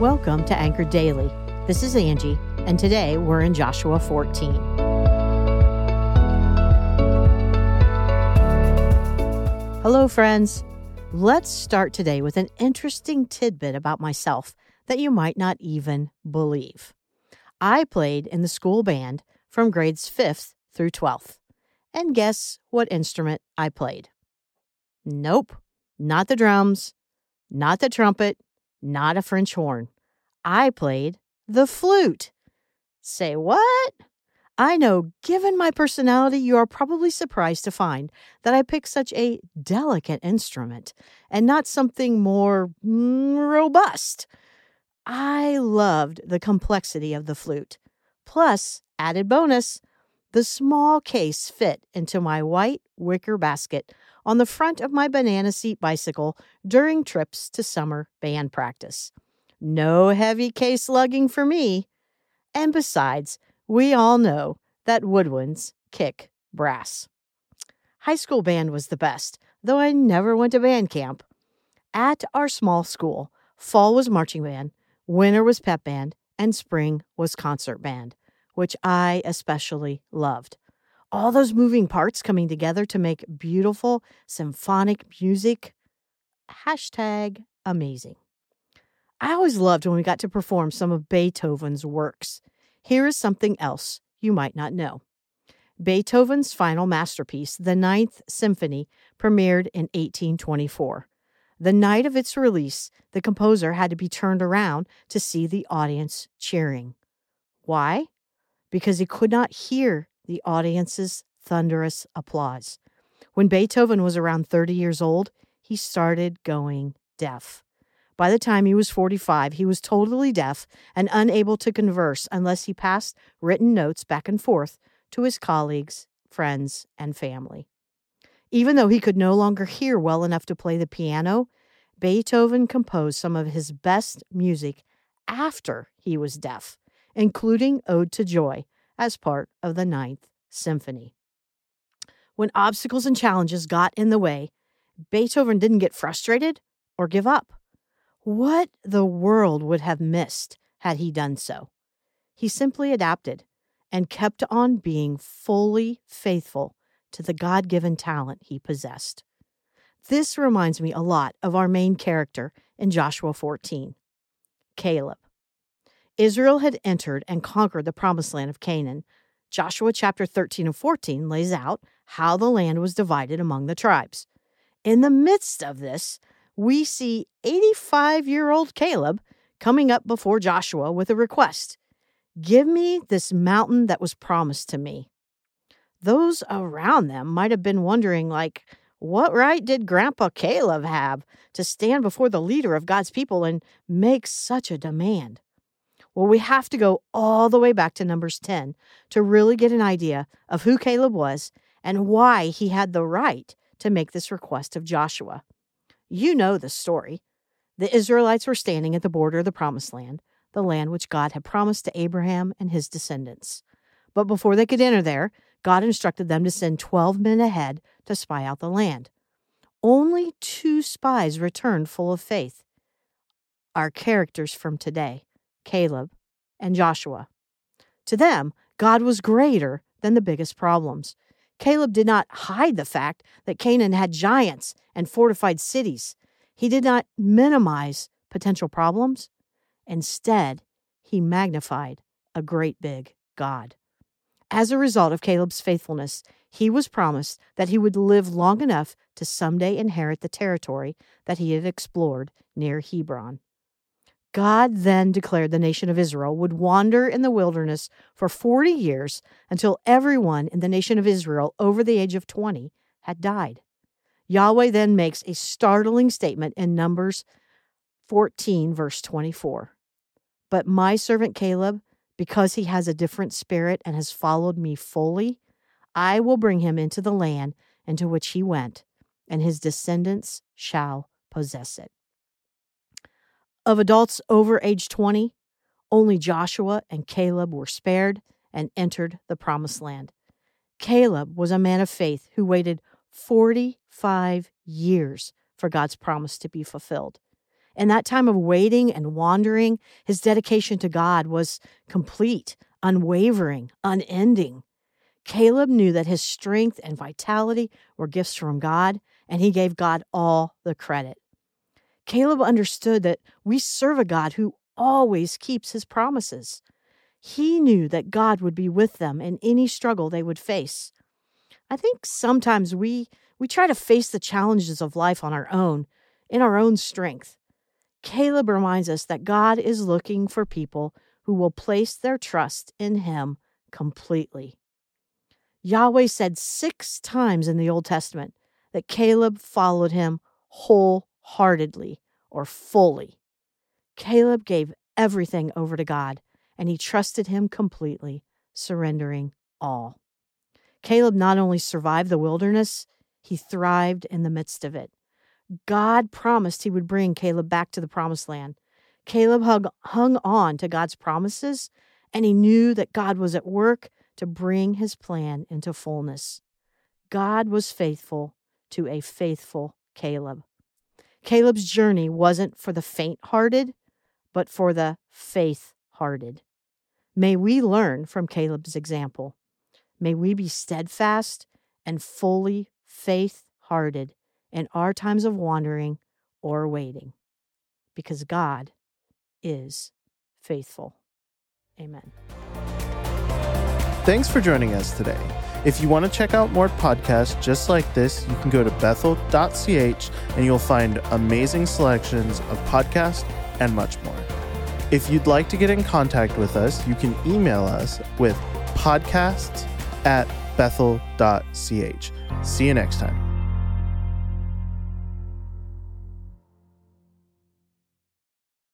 Welcome to Anchored Daily. This is Angie, and today we're in Joshua 14. Hello, friends. Let's start today with an interesting tidbit about myself that you might not even believe. I played in the school band from grades 5th through 12th. And guess what instrument I played? Nope, not the drums, not the trumpet, not a French horn. I played the flute. Say what? I know, given my personality, you are probably surprised to find that I picked such a delicate instrument and not something more mm, robust. I loved the complexity of the flute. Plus, added bonus, the small case fit into my white wicker basket on the front of my banana seat bicycle during trips to summer band practice. No heavy case lugging for me. And besides, we all know that woodwinds kick brass. High school band was the best, though I never went to band camp. At our small school, fall was marching band, winter was pep band, and spring was concert band, which I especially loved all those moving parts coming together to make beautiful symphonic music. Hashtag amazing. I always loved when we got to perform some of Beethoven's works. Here is something else you might not know. Beethoven's final masterpiece, the Ninth Symphony, premiered in 1824. The night of its release, the composer had to be turned around to see the audience cheering. Why? Because he could not hear the audience's thunderous applause. When Beethoven was around 30 years old, he started going deaf. By the time he was 45, he was totally deaf and unable to converse unless he passed written notes back and forth to his colleagues, friends, and family. Even though he could no longer hear well enough to play the piano, Beethoven composed some of his best music after he was deaf, including Ode to Joy, as part of the Ninth Symphony. When obstacles and challenges got in the way, Beethoven didn't get frustrated or give up. What the world would have missed had he done so. He simply adapted and kept on being fully faithful to the God given talent he possessed. This reminds me a lot of our main character in Joshua 14, Caleb. Israel had entered and conquered the promised land of Canaan. Joshua chapter 13 and 14 lays out how the land was divided among the tribes. In the midst of this, we see 85 year old Caleb coming up before Joshua with a request Give me this mountain that was promised to me. Those around them might have been wondering, like, what right did Grandpa Caleb have to stand before the leader of God's people and make such a demand? Well, we have to go all the way back to Numbers 10 to really get an idea of who Caleb was and why he had the right to make this request of Joshua. You know the story. The Israelites were standing at the border of the Promised Land, the land which God had promised to Abraham and his descendants. But before they could enter there, God instructed them to send 12 men ahead to spy out the land. Only two spies returned full of faith. Our characters from today. Caleb, and Joshua. To them, God was greater than the biggest problems. Caleb did not hide the fact that Canaan had giants and fortified cities. He did not minimize potential problems. Instead, he magnified a great big God. As a result of Caleb's faithfulness, he was promised that he would live long enough to someday inherit the territory that he had explored near Hebron. God then declared the nation of Israel would wander in the wilderness for 40 years until everyone in the nation of Israel over the age of 20 had died. Yahweh then makes a startling statement in Numbers 14, verse 24. But my servant Caleb, because he has a different spirit and has followed me fully, I will bring him into the land into which he went, and his descendants shall possess it. Of adults over age 20, only Joshua and Caleb were spared and entered the promised land. Caleb was a man of faith who waited 45 years for God's promise to be fulfilled. In that time of waiting and wandering, his dedication to God was complete, unwavering, unending. Caleb knew that his strength and vitality were gifts from God, and he gave God all the credit. Caleb understood that we serve a God who always keeps his promises. He knew that God would be with them in any struggle they would face. I think sometimes we we try to face the challenges of life on our own, in our own strength. Caleb reminds us that God is looking for people who will place their trust in him completely. Yahweh said 6 times in the Old Testament that Caleb followed him wholeheartedly or fully. Caleb gave everything over to God and he trusted him completely, surrendering all. Caleb not only survived the wilderness, he thrived in the midst of it. God promised he would bring Caleb back to the promised land. Caleb hung, hung on to God's promises, and he knew that God was at work to bring his plan into fullness. God was faithful to a faithful Caleb. Caleb's journey wasn't for the faint hearted, but for the faith hearted. May we learn from Caleb's example. May we be steadfast and fully faith hearted in our times of wandering or waiting, because God is faithful. Amen. Thanks for joining us today. If you want to check out more podcasts just like this, you can go to bethel.ch and you'll find amazing selections of podcasts and much more. If you'd like to get in contact with us, you can email us with podcasts at bethel.ch. See you next time.